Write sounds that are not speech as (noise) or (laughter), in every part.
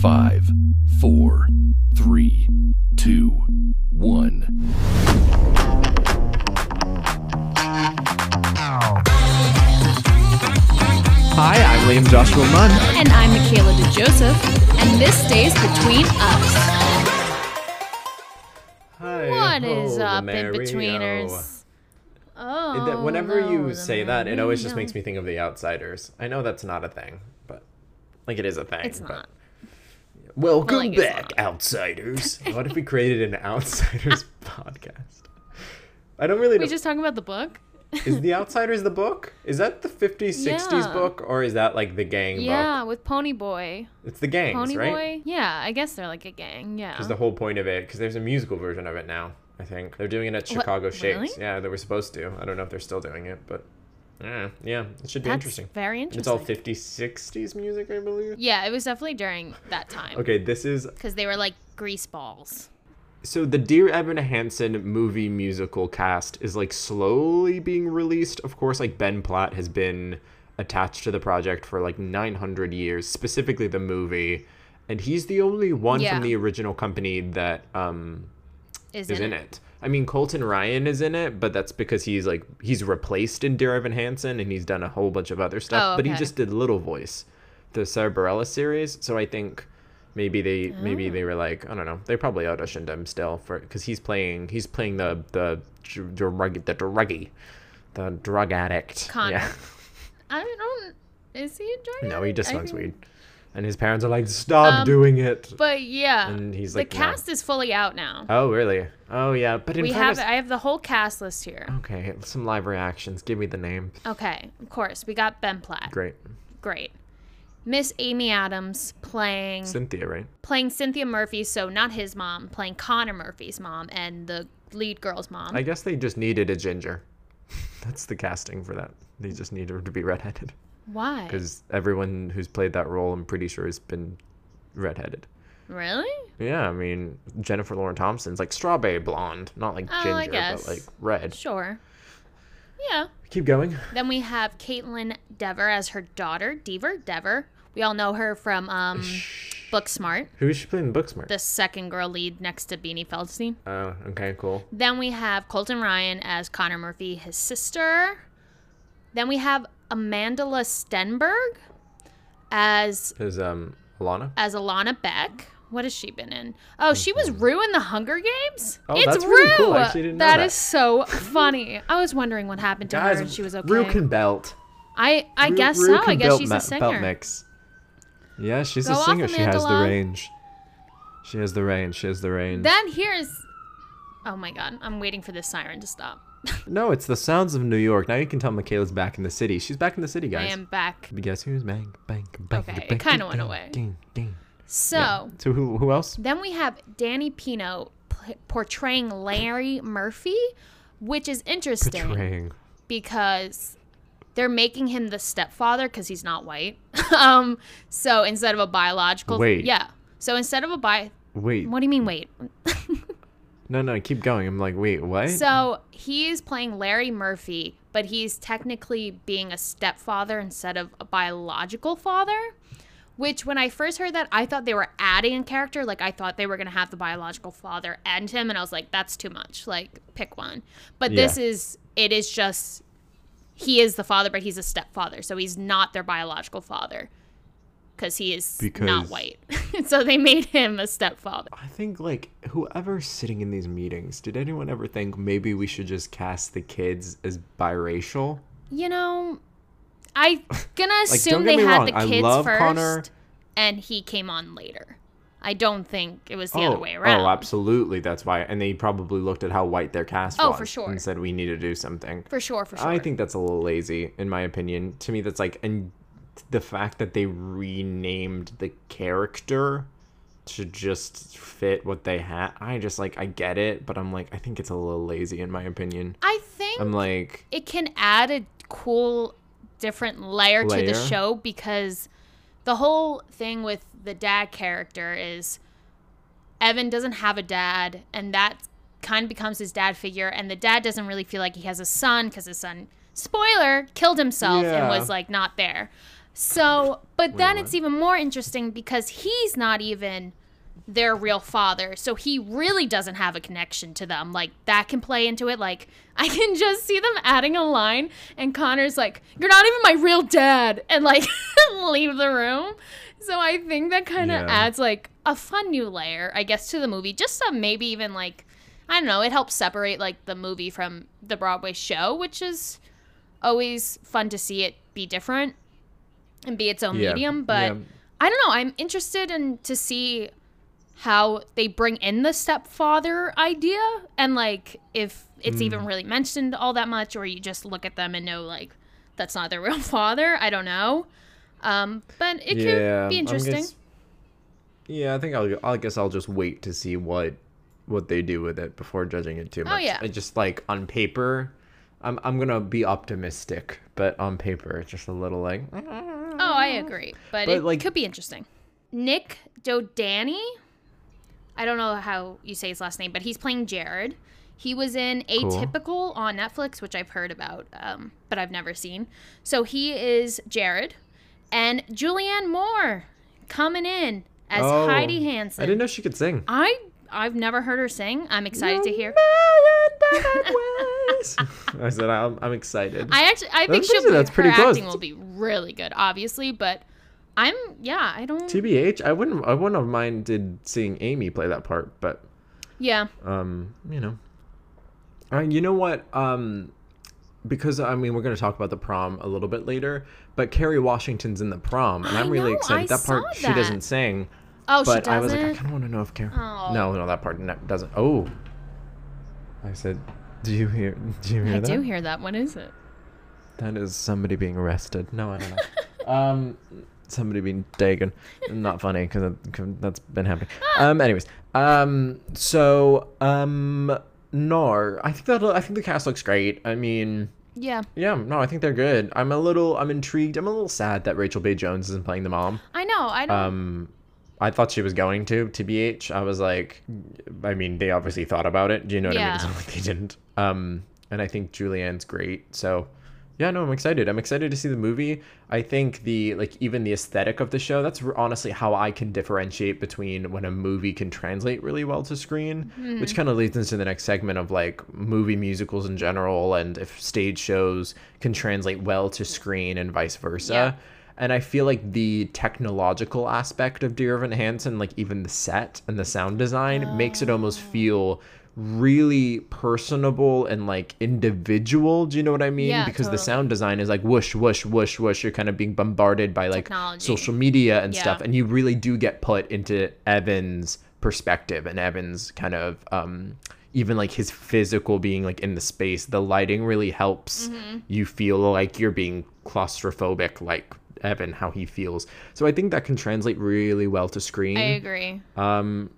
Five, four, three, two, one. Hi, I'm Liam Joshua Munn. And I'm Michaela DeJoseph, and this stays between us. Hi. What is oh, the up in Mario. betweeners? Oh, It- that- whenever no, you the say that, it always just makes me think of the Outsiders. I know that's not a thing, but like it is a thing. It's but- not. Welcome it's back. Outsiders. (laughs) what if we created an Outsiders (laughs) podcast? I don't really know. We just talking about the book? Is the (laughs) Outsiders the book? Is that the 50s, 60s Yeah. book, or is that like the gang Yeah, book? with Pony Boy. It's the gangs, Pony right? Boy? Yeah, I guess they're like a gang. Yeah. Because the whole point of it, because there's a musical version of it now. I think they're doing it at Chicago Shakes. really? Yeah, they were supposed to. I don't know if they're still doing it, but yeah, yeah, it should be That's interesting. very interesting. It's all 50s, 60s music, I believe. yeah, it was definitely during that time. Okay, this is Because they were like grease balls. so the Dear Evan Hansen movie musical cast is like slowly being released. Of course, like Ben Platt has been attached to the project for like 900 years, specifically the movie, and he's the only one Yeah. from the original company that um Is, is in it. I mean, Colton Ryan is in it, but that's because he's like he's replaced in Dear Evan Hansen, and he's done a whole bunch of other stuff. Oh, But he just did Little Voice, the Sara Bareilles series. So I think maybe they maybe Oh. they were like I don't know. They probably auditioned him still for because he's playing he's playing the the dr- drug the druggie, the drug addict. Yeah. (laughs) I don't. Is he a drug no, he just I smokes think- weed, and his parents are like, "Stop Um, doing it." But yeah, And he's the like, "No." cast is fully out now. Oh really? Oh yeah. But in we have. I have the whole cast list here. okay, some live reactions. Give me the name. Okay, of course. We got Ben Platt. Great. Great. Miss Amy Adams playing Cynthia, right? playing Cynthia Murphy, so not his mom, playing Connor Murphy's mom and the lead girl's mom. I guess they just needed a ginger. (laughs) That's the casting for that. They just need her to be redheaded Why? because everyone who's played that role, I'm pretty sure, has been redheaded. Really? Yeah, I mean Jennifer Lauren Thompson's like strawberry blonde, not like Oh, ginger, I but like red. Sure. Yeah. Keep going. Then we have Kaitlyn Dever as her daughter, Dever Dever. We all know her from um, Booksmart, Who is she playing in Booksmart? the second girl lead next to Beanie Feldstein. Oh, okay, cool. Then we have Colton Ryan as Connor Murphy, his sister. Then we have Amandla Stenberg as Is um Alana? as Alana Beck. What has she been in? Oh, she was Rue in the Hunger Games. Oh, it's that's Rue. really cool. I actually didn't know that that. is so funny. I was wondering what happened to her and she was okay. Rue can belt. I I Ru- guess Ru so. I guess belt she's ma- a Belt mix. Yeah, she's Go a singer. She has the range. She has the range. She has the range. Then here's Oh my god, I'm waiting for this siren to stop. No, it's the sounds of New York. Now you can tell Michaela's back in the city. She's back in the city, guys. I am back. Guess who's back? Bang, bang, Okay, it kinda went ding, away. ding, ding. So, Yeah. So who who else? Then we have Danny Pino p- portraying Larry Murphy, which is interesting Betraying. because they're making him the stepfather because he's not white. (laughs) um, so instead of a biological, Wait. yeah. So instead of a bi, Wait. what do you mean wait? (laughs) No, no, keep going. I'm like, wait, what? So he's playing Larry Murphy, but he's technically being a stepfather instead of a biological father. Which, when I first heard that, I thought they were adding a character. Like, I thought they were going to have the biological father and him. And I was like, that's too much. Like, pick one. But this is, it is just, he is the father, but he's a stepfather. So he's not their biological father because he is because not white. (laughs) so they made him a stepfather. I think like whoever's sitting in these meetings, did anyone ever think maybe we should just cast the kids as biracial? You know, I (laughs) gonna assume they had wrong, the kids first, Connor. and he came on later. I don't think it was the other oh, way oh, around. Oh, absolutely. That's why. And they probably looked at how white their cast Oh, was for sure. and said we need to do something. For sure, for sure. I think that's a little lazy, in my opinion. To me, that's like, and the fact that they renamed the character to just fit what they had, I just like, I get it, but I'm like, I think it's a little lazy, in my opinion. I think I'm like, it can add a cool, different layer, to the show because the whole thing with the dad character is Evan doesn't have a dad, and that kind of becomes his dad figure, and the dad doesn't really feel like he has a son because his son, spoiler, killed himself and was like not there. So, but then what? it's even more interesting because he's not even their real father. So he really doesn't have a connection to them. Like that can play into it. Like (laughs) I can just see them adding a line and Connor's like, "You're not even my real dad." And like (laughs) leave the room. So I think that kind of Yeah. adds like a fun new layer, I guess, to the movie. Just to maybe even like I don't know, it helps separate like the movie from the Broadway show, which is always fun to see it be different and be its own Yeah, medium. But yeah. I don't know. I'm interested in to see how they bring in the stepfather idea and like if it's Mm. even really mentioned all that much or you just look at them and know like that's not their (laughs) real father. I don't know. Um, but it could be interesting. guess- yeah, I think I'll. I guess I'll just wait to see what what they do with it before judging it too much. Oh, yeah. It just like on paper, I'm I'm gonna be optimistic, but on paper, it's just a little like. Oh, I agree, but, But, it like- could be interesting. Nick Dodani, I don't know how you say his last name, but he's playing Jared. He was in Atypical on Netflix, which I've heard about, um, but I've never seen. So he is Jared, and Julianne Moore coming in as Oh, Heidi Hansen. I didn't know she could sing. I I've never heard her sing. I'm excited to hear. (laughs) I said I'm, I'm excited. I actually I think That's she'll be, that's her close. acting will be really good, obviously, but I'm yeah I don't TBH, I wouldn't I wouldn't have minded seeing Amy play that part, but yeah um, you know. Uh, you know what? Um, because I mean, we're going to talk about the prom a little bit later, but Kerry Washington's in the prom, and I I'm really know, excited. I that part saw she doesn't sing, oh but she I doesn't I was like, I kind of want to know if Kerry. Oh. No, no, that part ne- doesn't. Oh, I said, do you hear? Do you hear I that? do hear that. What is it? That is somebody being arrested. No, I don't know. (laughs) um, somebody being taken. Not funny because that's been happening. Um, anyways, um, so um, no, I think that I think the cast looks great. I mean, Yeah, yeah, no, I think they're good. I'm a little, I'm intrigued. I'm a little sad that Rachel Bay Jones isn't playing the mom. I know. I don't. Um, I thought she was going to. Tbh, I was like, I mean, they obviously thought about it. Do you know what I mean? Yeah. It's not like they didn't. Um, and I think Julianne's great. So, yeah, no, I'm excited. I'm excited to see the movie. I think the like even the aesthetic of the show. That's r- honestly how I can differentiate between when a movie can translate really well to screen, Hmm. which kind of leads into the next segment of like movie musicals in general, and if stage shows can translate well to screen and vice versa. Yeah. And I feel like the technological aspect of Dear Evan Hansen, like even the set and the sound design, makes it almost Oh. feel really personable and like individual. Do you know what I mean? Yeah, because the sound design is like whoosh, whoosh, whoosh, whoosh. You're kind of being bombarded by like Technology. social media and stuff. And you really do get put into Evan's perspective and Evan's kind of um even like his physical being like in the space. The lighting really helps Mm-hmm. you feel like you're being claustrophobic like Evan how he feels. So I think that can translate really well to screen. I agree. Um,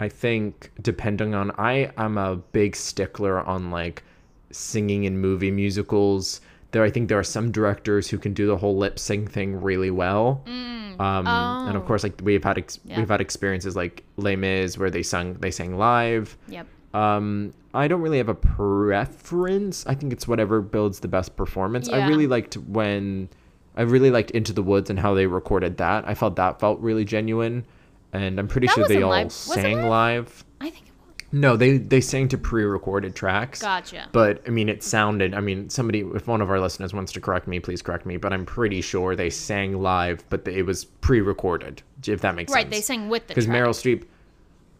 I think depending on I I'm a big stickler on like singing in movie musicals. There I think there are some directors who can do the whole lip sync thing really well. Um, and of Oh. course like we've had ex- Yeah. we've had experiences like Les Mis where they sung they sang live. Yep. Um, I don't really have a preference. I think it's whatever builds the best performance. I really liked when I really liked Into the Woods and how they recorded that. I felt that felt really genuine, and I'm pretty That sure they all live. Sang live? live. I think it was. No, they they sang to pre-recorded tracks. Gotcha. But I mean, it sounded. I mean, somebody, if one of our listeners wants to correct me, please correct me. But I'm pretty sure they sang live, but it was pre-recorded. If that makes right. sense. Right, they sang with the because. Meryl Streep.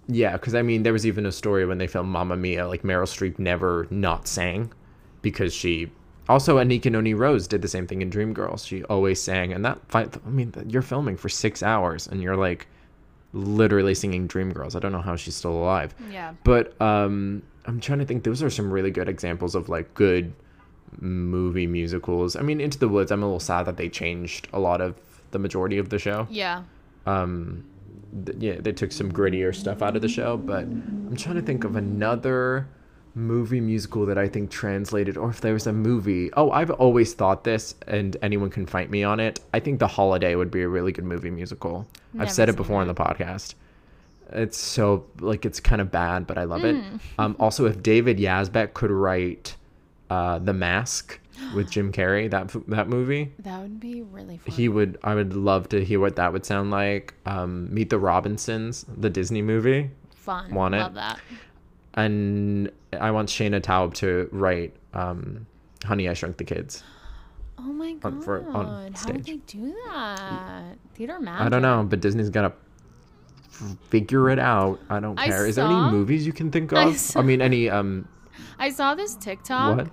Yeah, because I mean, there was even a story when they filmed Mamma Mia, like Meryl Streep never not sang because she. Also, Anika Noni Rose did the same thing in Dreamgirls. She always sang, and that fight. I mean, you're filming for six hours, and you're like, literally singing Dreamgirls. I don't know how she's still alive. Yeah. But um, I'm trying to think. Those are some really good examples of like good movie musicals. I mean, Into the Woods. I'm a little sad that they changed a lot of the majority of the show Yeah. um th- yeah they took some grittier stuff out of the show but i'm trying to think of another movie musical that i think translated or if there was a movie oh i've always thought this and anyone can fight me on it i think the holiday would be a really good movie musical i've said it before on the podcast it's so like it's kind of bad but i love it Mm. (laughs) um also if david yazbek could write uh the mask with Jim Carrey. That that movie. That would be really fun. He would. I would love to hear what that would sound like. Um, Meet the Robinsons, the Disney movie, fun. want it. Love that. and I want Shaina Taub to write um, Honey, I Shrunk the Kids. Oh my god. on- for- on How would stage. they do that? Theater magic. I don't know, but Disney's gotta figure it out. I don't I care. Is there any movies you can think (laughs) of? I I, mean, any um, I saw this TikTok what?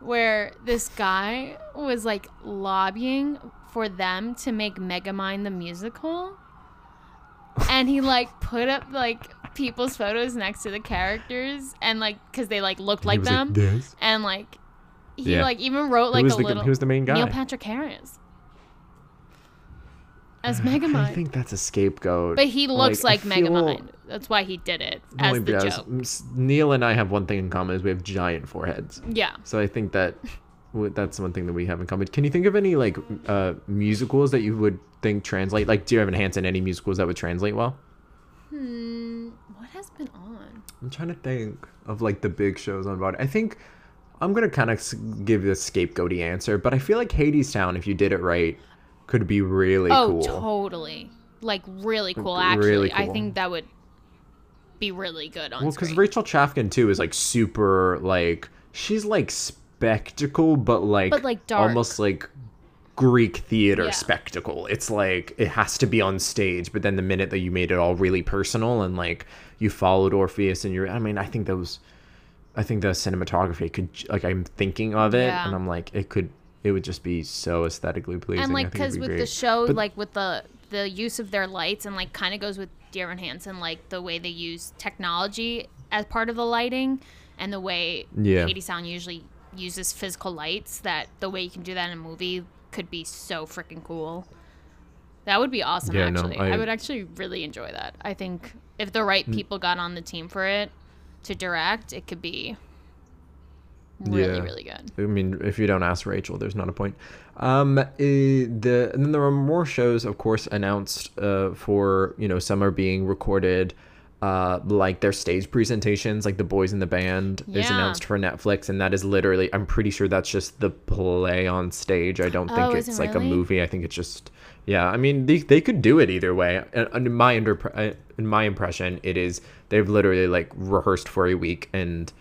where this guy was like lobbying for them to make Megamind the musical. And he like put up like people's photos next to the characters and like cuz they like looked like was them this. and like he Yeah. like even wrote like was a the- little who's the main guy? Neil Patrick Harris as Megamind. I think that's a scapegoat. But he looks I like, feel- Megamind. That's why he did it as only the joke. Neil and I have one thing in common: is we have giant foreheads. Yeah. So I think that that's one thing that we have in common. Can you think of any like uh, musicals that you would think translate? Like, do you have Hansen any musicals that would translate well? Hmm. What has been on? I'm trying to think of like the big shows on Broadway. I think I'm gonna kind of give the scapegoaty answer, but I feel like Hadestown, if you did it right, could be really oh, cool. totally. Like really cool. Actually, really I think that would be really good on Well, because. Rachel Chavkin too is like super like she's like spectacle, but like But, like, dark. almost like Greek theater Yeah. spectacle. It's like it has to be on stage, but then the minute that you made it all really personal and like you followed Orpheus and you're, I mean, I think those, I think the cinematography could like I'm thinking of it Yeah. and I'm like it could. It would just be so aesthetically pleasing. and like be with the show, But- like with the the use of their lights and like kind of goes with Dear Evan Hansen, like the way they use technology as part of the lighting and the way Yeah. Hadestown usually uses physical lights. That the way you can do that in a movie could be so freaking cool. That would be awesome. Yeah, no, actually, I, I- would actually really enjoy that. I think if the right people got on the team for it to direct, it could be really, Yeah. really good. I mean, if you don't ask Rachel, there's not a point. Um, eh, the and then there are more shows, of course, announced uh, for you know some are being recorded, uh, like their stage presentations, like the Boys in the Band is announced for Netflix, and that is literally I'm pretty sure that's just the play on stage. I don't think Oh, it's it like a movie. I think it's just yeah. I mean, they they could do it either way. In my under uh, in my impression, it is they've literally like rehearsed for a week and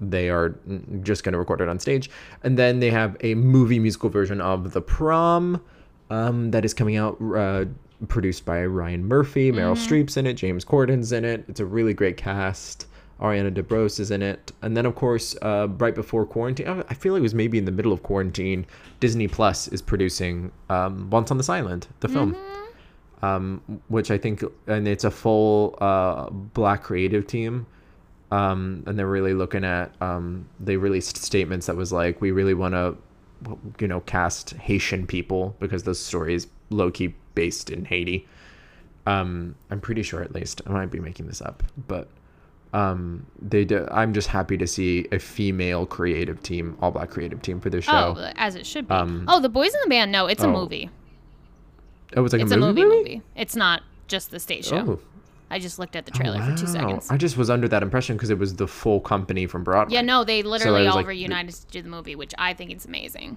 they are just going to record it on stage. And then they have a movie musical version of The Prom um, that is coming out, uh, produced by Ryan Murphy. Meryl Streep's in it. James Corden's in it. It's a really great cast. Ariana DeBose is in it. And then, of course, uh, right before quarantine, I feel like it was maybe in the middle of quarantine, Disney Plus is producing um, Once on This Island, the film. Um, which I think, and it's a full uh, black creative team um, and they're really looking at um, they released statements that was like we really want to you know cast haitian people because those story is low-key based in haiti um, i'm pretty sure at least i might be making this up but um, they do, i'm just happy to see a female creative team all black creative team for this show Oh, as it should be. Um, oh, the Boys in the Band. No, it's a oh, movie. it was like It's a a movie, movie, movie? movie. It's not just the stage show. Oh. I just looked at the Oh, trailer for two wow. seconds. I just was under that impression because it was the full company from Broadway. Yeah, no, they literally was all like- reunited to do the movie, which I think is amazing.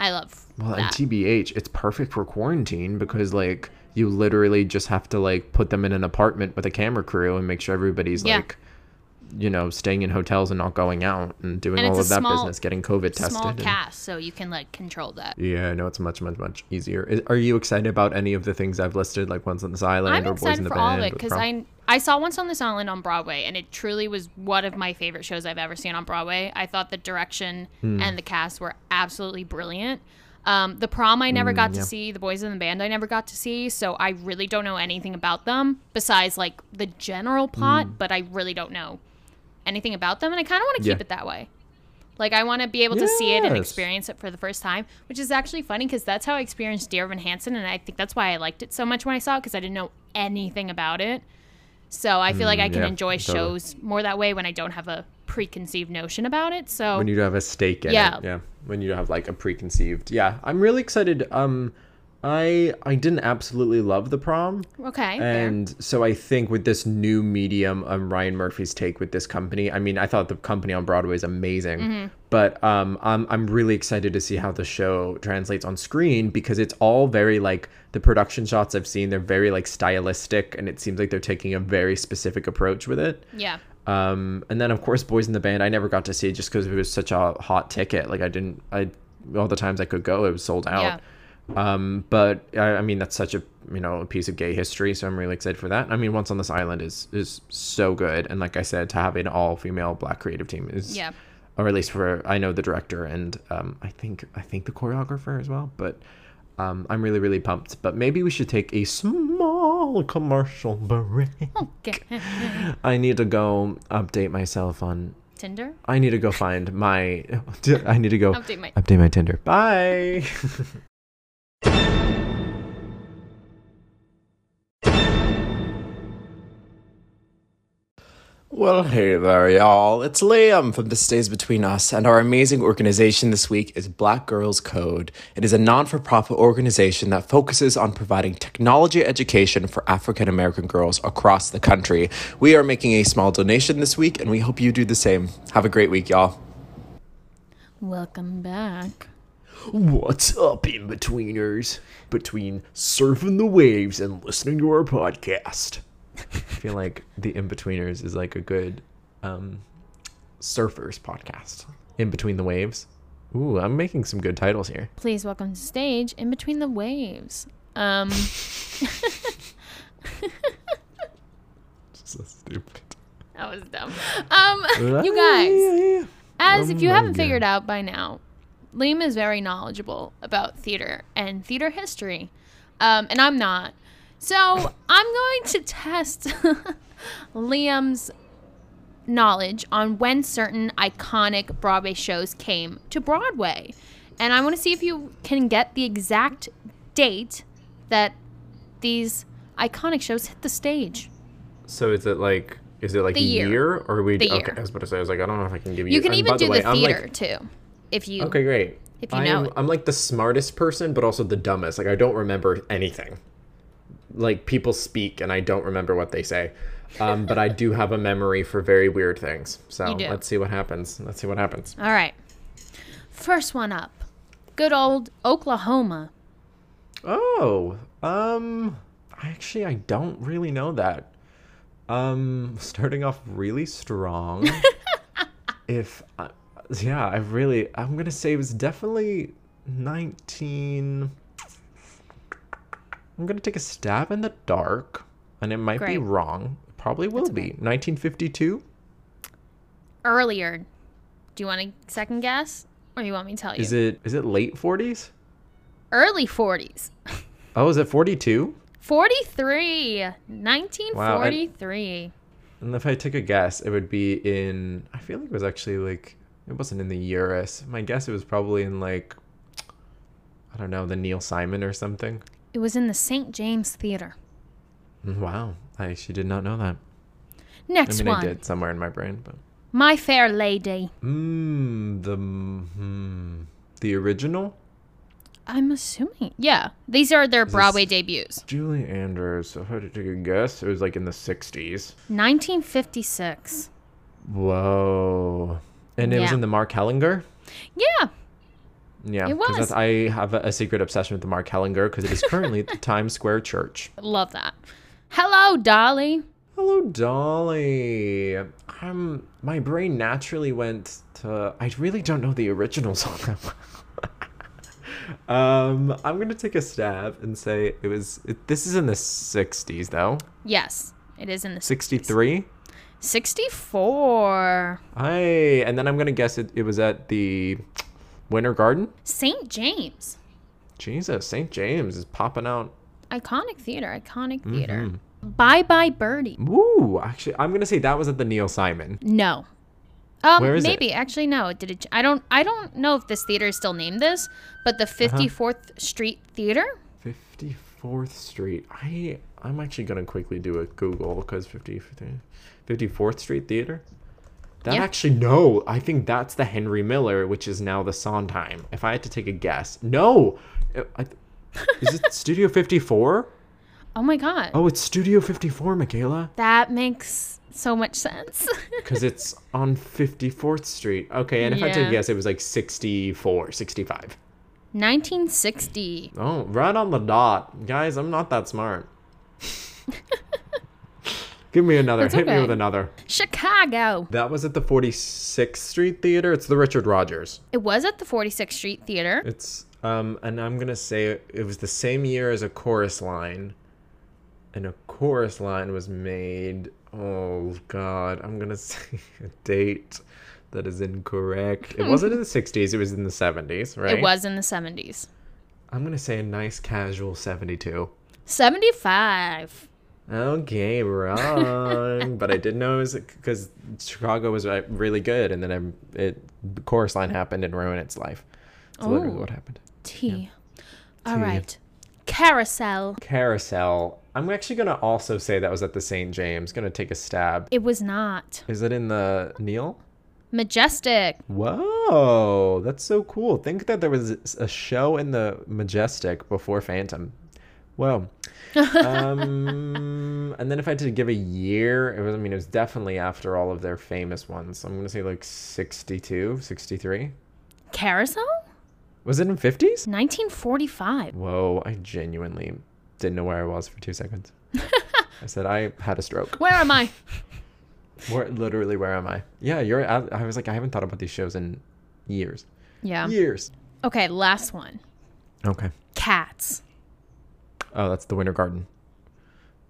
I love Well, and. TBH, it's perfect for quarantine because like you literally just have to like put them in an apartment with a camera crew and make sure everybody's Yeah. like, you know, staying in hotels and not going out and doing And all of that small- business, getting COVID tested. Small and- cast, so you can like control that. yeah, no, it's much, much, much easier. Is, are you excited about any of the things I've listed, like Once on this Island I'm or Boys in excited the for Band? all of it because? I I saw Once on This Island on Broadway, and it truly was one of my favorite shows I've ever seen on Broadway. I thought the direction Hmm. and the cast were absolutely brilliant. Um, the prom I never got to Hmm, see. The boys in the band I never got to see. So I really don't know anything about them besides like the general plot. Hmm. But I really don't know anything about them, and I kind of want to keep Yeah. it that way. Like I want to be able to see it and experience it for the first time, which is actually funny because that's how I experienced Dear Evan Hansen, and I think that's why I liked it so much when I saw it because I didn't know anything about it. So I feel like I Mm, can yeah, enjoy totally. shows more that way when I don't have a preconceived notion about it. So when you do have a stake in Yeah. it. Yeah. When you have like a preconceived. Yeah. I'm really excited. Um I I didn't absolutely love the prom. Okay. fair. And so I think with this new medium, um, Ryan Murphy's take with this company. I mean, I thought the company on Broadway is amazing, Hmm. but um, I'm I'm really excited to see how the show translates on screen because it's all very like the production shots I've seen. They're very like stylistic, and it seems like they're taking a very specific approach with it. Yeah. Um, and then of course, Boys in the Band. I never got to see just because it was such a hot ticket. Like I didn't. I all the times I could go, it was sold out. Yeah. Um, but I, I mean, that's such a you know a piece of gay history, so I'm really excited for that. I mean, Once on this Island is is so good, and like I said, to have an all female black creative team is Yeah. or at least for I know the director and um, I think I think the choreographer as well. But um, I'm really really pumped. But maybe we should take a small commercial break. Okay. (laughs) I need to go update myself on. Tinder. I need to go find my. (laughs) I need to go Update my. update my Tinder. Bye. (laughs) Well, hey there, y'all. It's Liam from This Stays Between Us, and our amazing organization this week is Black Girls Code. It is a non for profit organization that focuses on providing technology education for African American girls across the country. We are making a small donation this week, and we hope you do the same. Have a great week, y'all. Welcome back. What's up, in betweeners? Between surfing the waves and listening to our podcast. I feel like the in betweeners is like a good um, surfers podcast. In between the waves. Ooh, I'm making some good titles here. Please welcome to stage in between the waves. Um. (laughs) (laughs) So stupid. That was dumb. Um, (laughs) you guys, as if you Oh haven't figured out by now, Liam is very knowledgeable about theater and theater history, um, and I'm not. So I'm going to test (laughs) Liam's knowledge on when certain iconic Broadway shows came to Broadway, and I want to see if you can get the exact date that these iconic shows hit the stage. So is it like is it like The a year. year, or are we The okay? year. I was about to say I was like I don't know if I can give you. You can even by do the, way, like- theater too, if you. Okay, great. If you I know. I'm like the smartest person, but also the dumbest. Like I don't remember anything. Like people speak, and I don't remember what they say. Um, but I do have a memory for very weird things. So let's see what happens. Let's see what happens. All right. First one up. Good old Oklahoma. Oh, um, actually, I don't really know that. Um, starting off really strong. (laughs) if, I, yeah, I really, I'm gonna say it was definitely 19. I'm gonna take a stab in the dark, and it might be wrong. It probably will be 1952. Earlier. Do you want a second guess? Or do you want me to tell you? Is it is it late 40s? Early 40s. (laughs) Oh, is it 42? 43. 1943. And if I took a guess, it would be in. I feel like it was actually like it wasn't in the Uris. My guess it was probably in like I don't know the Neil Simon or something. It was in the St. James Theater. Wow, I actually did not know that. I Next mean, one. I did somewhere in my brain, but My Fair Lady. mmm the mm, the original I'm assuming. Yeah. These are their Broadway debuts. Julie Andrews. So if I had to take a guess, it was like in the '60s. 1956. Whoa, and it was in the Mark Hellinger. Yeah. Yeah, It was. I have a, secret obsession with the Mark Hellinger because it is currently at (laughs) the Times Square Church. Love that. Hello, Dolly. Hello, Dolly. Um, my brain naturally went to. I really don't know the original song that (laughs) well. um, I'm gonna take a stab and say it was. It, this is in the '60s, though. Yes. It is in the '63. 64. I and then I'm gonna guess it. It was at the Winter Garden. St. James. Jesus, St. James is popping out. Iconic theater. Iconic theater. Mm-hmm. Bye Bye Birdie. Woo! Actually, I'm gonna say that was at the Neil Simon. No. Um, Where is it? maybe actually no. Did it. I don't. I don't know if this theater is still named this, but the Uh-huh. 54th Street Theater. 54th Street. I I'm actually gonna quickly do a Google because 50, 50, 54th Street Theater. That Yeah. actually no. I think that's the Henry Miller, which is now the Sondheim. If I had to take a guess, no. Uh, I, (laughs) Is it Studio 54? Oh my god. Oh, it's Studio 54, Michaela. That makes so much sense. (laughs) Because it's on 54th Street. Okay, and if I had to Yeah. guess, it was like 64, 65. 1960. Oh, right on the dot. Guys, I'm not that smart. (laughs) Give me another. That's Hit me with another. Chicago. That was at the 46th Street Theater. It's the Richard Rodgers. It was at the 46th Street Theater. It's um and I'm going to say it was the same year as a chorus line. And a chorus line was made oh god, I'm going (laughs) to say a date that is incorrect. It (laughs) wasn't in the 60s, it was in the 70s, right? It was in the 70s. I'm going to say a nice casual 72. 75. Okay, wrong. (laughs) but I did know it was because Chicago was uh, really good, and then I, it the chorus line happened and ruined its life. That's literally Oh. what happened. T. All T. right. Carousel. Carousel. I'm actually gonna also say that was at the St. James. Gonna take a stab. It was not. Is it in the Neil? Majestic. Whoa, that's so cool. Think that there was a show in the Majestic before Phantom. Whoa. (laughs) um, and then if I had to give a year, it was, I mean, it was definitely after all of their famous ones. So I'm going to say like 62, 63. Carousel? Was it in 50s? 1945. Whoa, I genuinely didn't know where I was for two seconds. (laughs) I said, I had a stroke. Where am I? (laughs) Where, literally, where am I? Yeah, you're, I, I was like, I haven't thought about these shows in years. Yeah. Years. Okay, last one. Okay. Cats. Oh, that's the Winter Garden.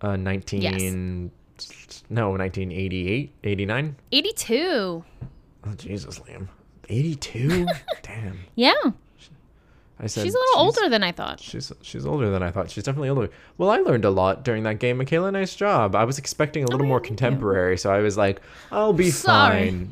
Uh, 19. No, 1988, 89. 82. Oh, Jesus, Liam. 82? (laughs) Damn. Yeah. I said She's a little older than I thought. She's she's older than I thought. She's definitely older. Well, I learned a lot during that game. Michaela, nice job. I was expecting a little more contemporary, so I was like, I'll be Sorry. fine.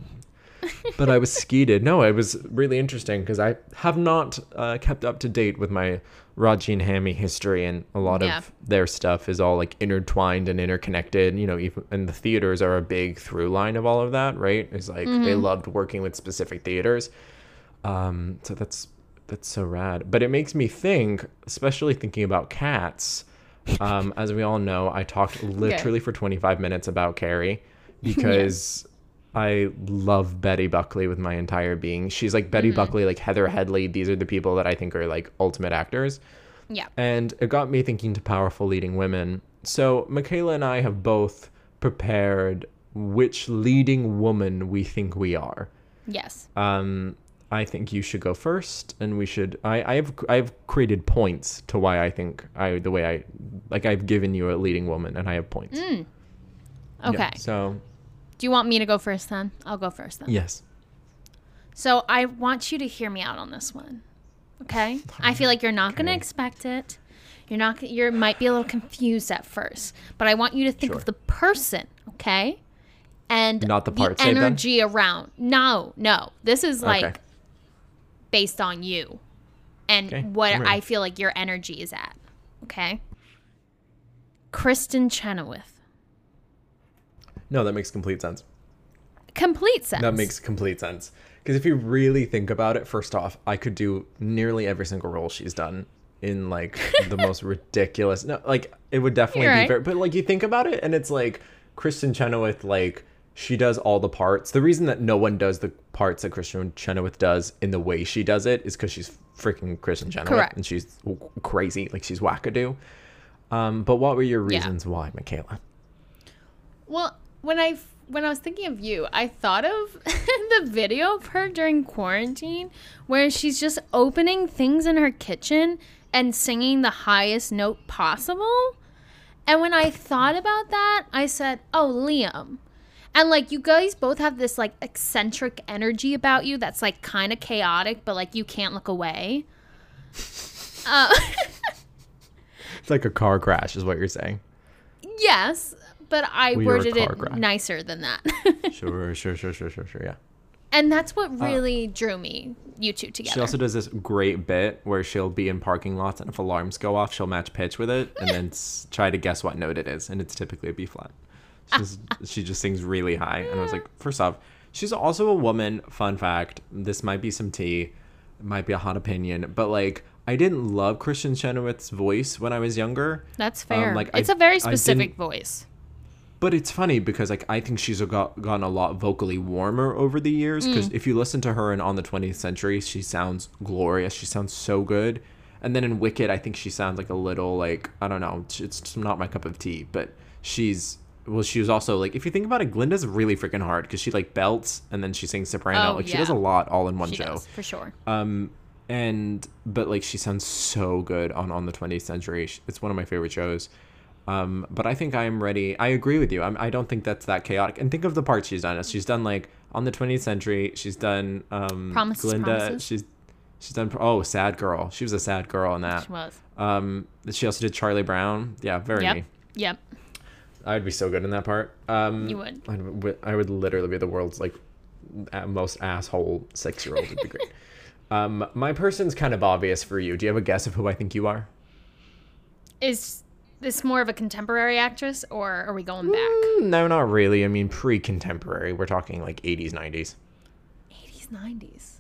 (laughs) but I was skeeted. No, it was really interesting because I have not uh, kept up to date with my Raji and Hammy history, and a lot Yeah. of their stuff is all like intertwined and interconnected. You know, even and the theaters are a big through line of all of that, right? It's like they loved working with specific theaters. Um, so that's that's so rad. But it makes me think, especially thinking about cats. Um, as we all know, I talked (laughs) literally for 25 minutes about Carrie (laughs) because I love Betty Buckley with my entire being. She's like Betty Buckley, like Heather Headley. These are the people that I think are like ultimate actors. Yeah. And it got me thinking to powerful leading women. So Michaela and I have both prepared which leading woman we think we are. Yes. Um, I think you should go first, and we should. I, I have I have created points to why I think I the way I like I've given you a leading woman, and I have points. Yeah, Okay. so Do you want me to go first then? I'll go first then. yes, So I want you to hear me out on this one. Okay? (laughs) I feel like you're not going to expect it. You're not you might be a little confused at first, but I want you to think Sure. of the person, okay? And Not the part then? energy around. No, no. This is like Okay. based on you and Okay, what I feel like your energy is at. Okay? Kristin Chenoweth. No, that makes complete sense. Complete sense. That makes complete sense. Because if you really think about it, first off, I could do nearly every single role she's done in like the (laughs) most ridiculous. No, like it would definitely be very. But like you think about it, and it's like Kristin Chenoweth, like she does all the parts. The reason that no one does the parts that Kristin Chenoweth does in the way she does it is because she's freaking Kristin Chenoweth, Correct. and she's crazy, like she's wackadoo. Um, but what were your Yeah. reasons why, Michaela? Well, when I when I was thinking of you, I thought of (laughs) the video of her during quarantine where she's just opening things in her kitchen and singing the highest note possible. And when I thought about that, I said, "Oh, Liam." And like you guys both have this like eccentric energy about you that's like kind of chaotic, but like you can't look away. Uh, (laughs) It's like a car crash, is what you're saying. yes, but I Well, worded it crash. nicer than that. (laughs) Sure, sure, sure, sure, sure, sure. Yeah. And that's what really drew me, you two together. She also does this great bit where she'll be in parking lots, and if alarms go off, she'll match pitch with it, and then s- (laughs) try to guess what note it is, and it's typically a B flat. She's, (laughs) she just sings really high, and I was like, first off, she's also a woman. Fun fact: this might be some tea, might be a hot opinion, but like I didn't love Kristin Chenoweth's voice when I was younger. That's Um, fair. like, it's a very specific voice. But it's funny because like I think she's got gotten a lot vocally warmer over the years. Mm. Because if you listen to her in On the 20th Century, she sounds glorious. She sounds so good. And then in Wicked, I think she sounds like a little like I don't know. It's not my cup of tea. But she's well, she was also like if you think about it, Glinda's really freaking hard because she like belts and then she sings soprano. Oh, like she does a lot all in one She show. does, for sure. Um, and but like she sounds so good on on the 20th century. It's one of my favorite shows. Um, but I think I am ready. I agree with you. I'm, I don't think that's that chaotic. And think of the parts she's done. She's done like on the 20th century. She's done um, Promises, Glinda. Promises. She's she's done. Oh, sad girl. She was a sad girl in that. She was. Um, she also did Charlie Brown. Yeah, very Yep. me. Yep. I would be so good in that part. Um, You would. I would, I would literally be the world's like most asshole six year old. It'd be great. (laughs) Um, my person's kind of obvious for you. Do you have a guess of who I think you are? Is this more of a contemporary actress, or are we going back? Mm, No, not really. I mean, pre contemporary. We're talking like 80s, 90s. 80s, 90s.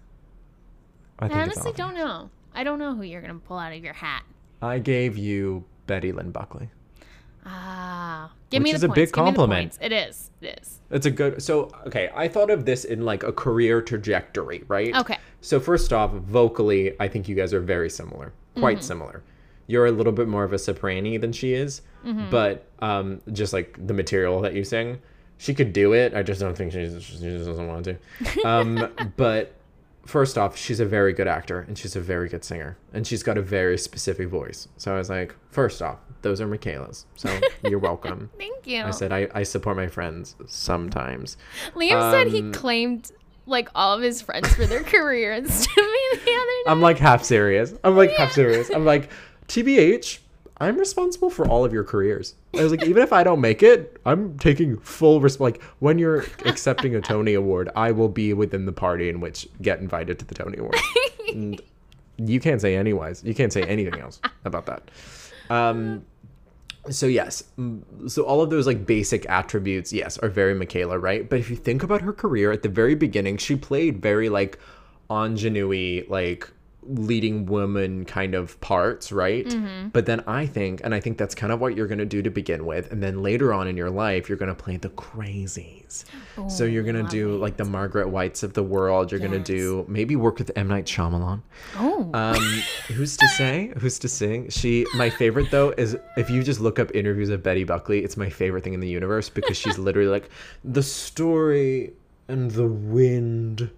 I honestly don't know. I don't know who you're gonna pull out of your hat. I gave you Betty Lynn Buckley. Ah, give Which me the is a points. big give me the compliment. It is. It is. It's a good. So, okay, I thought of this in like a career trajectory, right? Okay. So, first off, vocally, I think you guys are very similar, quite similar. You're a little bit more of a soprani than she is, but um, just like the material that you sing, she could do it. I just don't think she's, she just doesn't want to. (laughs) Um, but first off, she's a very good actor and she's a very good singer, and she's got a very specific voice. So, I was like, first off, those are Michaela's. So, you're welcome. (laughs) Thank you. I said I, I support my friends sometimes. Liam said he um, claimed like all of his friends for their (laughs) careers to me the other day. I'm like half serious. I'm like half serious. I'm like, TBH, I'm responsible for all of your careers. I was like, even if I don't make it, I'm taking full resp Like when you're accepting a Tony Award, I will be within the party in which get invited to the Tony Award. and you can't say anyways. You can't say anything else about that. Um, so yes, mm, so all of those like basic attributes, yes, are very Michaela, right? But if you think about her career at the very beginning, she played very like ingenue, like leading woman kind of parts, right? But then I think, and I think that's kind of what you're gonna do to begin with, and then later on in your life, you're gonna play the crazies. so you're gonna do like the Margaret Whites of the world. You're gonna do maybe work with M Night Shyamalan. Oh. Um, who's to say? Who's to sing? She. My favorite though is if you just look up interviews of Betty Buckley. It's my favorite thing in the universe because she's literally like the story and the wind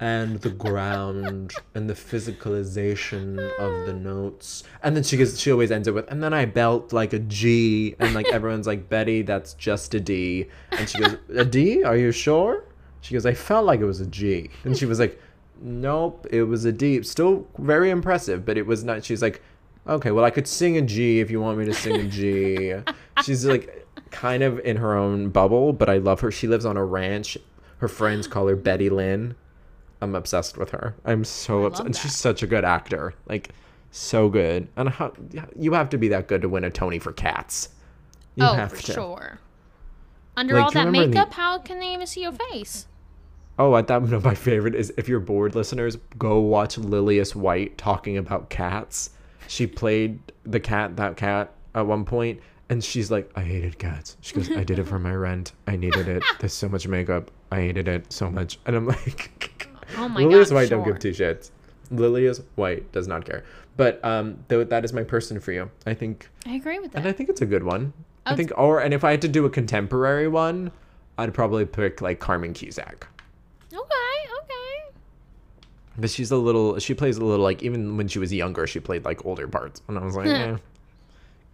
and the ground and the physicalization of the notes. And then she goes. She always ends it with, and then I belt like a G, and like everyone's like Betty, that's just a D, and she goes, a D? Are you sure? She goes, I felt like it was a G, and she was like. Nope, it was a D. Still very impressive, but it was not. She's like, okay, well, I could sing a G if you want me to sing a G. She's like kind of in her own bubble, but I love her. She lives on a ranch. Her friends call her Betty Lynn. I'm obsessed with her. I'm so obsessed. And she's such a good actor. Like, so good. And how, you have to be that good to win a Tony for Cats. You oh, have for to. sure. Under Like, all that in the- makeup, how can they even see your face? Oh, I thought no, my favorite is if you're bored, listeners, go watch Lillias White talking about cats. She played the cat, that cat, at one point, and she's like, I hated cats. She goes, I did it for (laughs) my rent. I needed it. There's so much makeup. I hated it so much. And I'm like, Oh my Lillias god. White sure. don't give two shits. Lillias White does not care. But um, th- that is my person for you. I think, I agree with that. and. I think it's a good one. I Oh, think, or and if I had to do a contemporary one, I'd probably pick like Carmen Cusack. okay, okay. But she's a little. She plays a little like even when she was younger, she played like older parts, and I was like, (laughs) eh.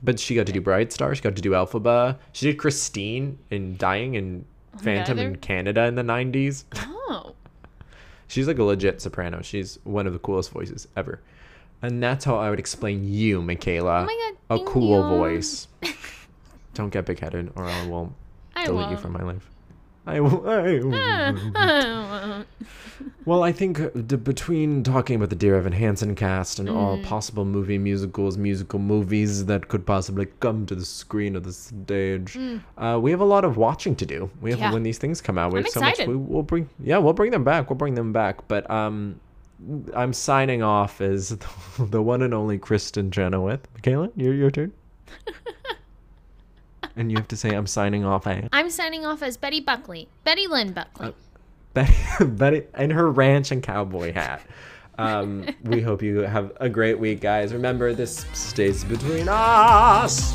But she got to do Bright Star. She got to do Elphaba. She did Christine in Dying and oh, Phantom there- in Canada in the '90s. (laughs) Oh. She's like a legit soprano. She's one of the coolest voices ever. And that's how I would explain you, Michaela. Oh my a God, thank cool you. voice. (laughs) Don't get big headed, or I will I delete won't. you from my life. I will. I will. I won't. Well, I think uh, d- between talking about the Dear Evan Hansen cast and all Mm. possible movie musicals, musical movies that could possibly come to the screen or the stage, uh, we have a lot of watching to do. We have Mm. Yeah. when these things come out. We I'm have so much. excited. We, we'll bring, yeah, we'll bring them back. We'll bring them back. But um, I'm signing off as (laughs) the one and only Kristin Chenoweth. Michaela, your your turn. (laughs) and you have to say I'm signing off. I'm signing off as Betty Buckley. Betty Lynn Buckley. Betty, (laughs) Betty and her ranch and cowboy hat. Um, we hope you have a great week, guys. Remember, this stays between us.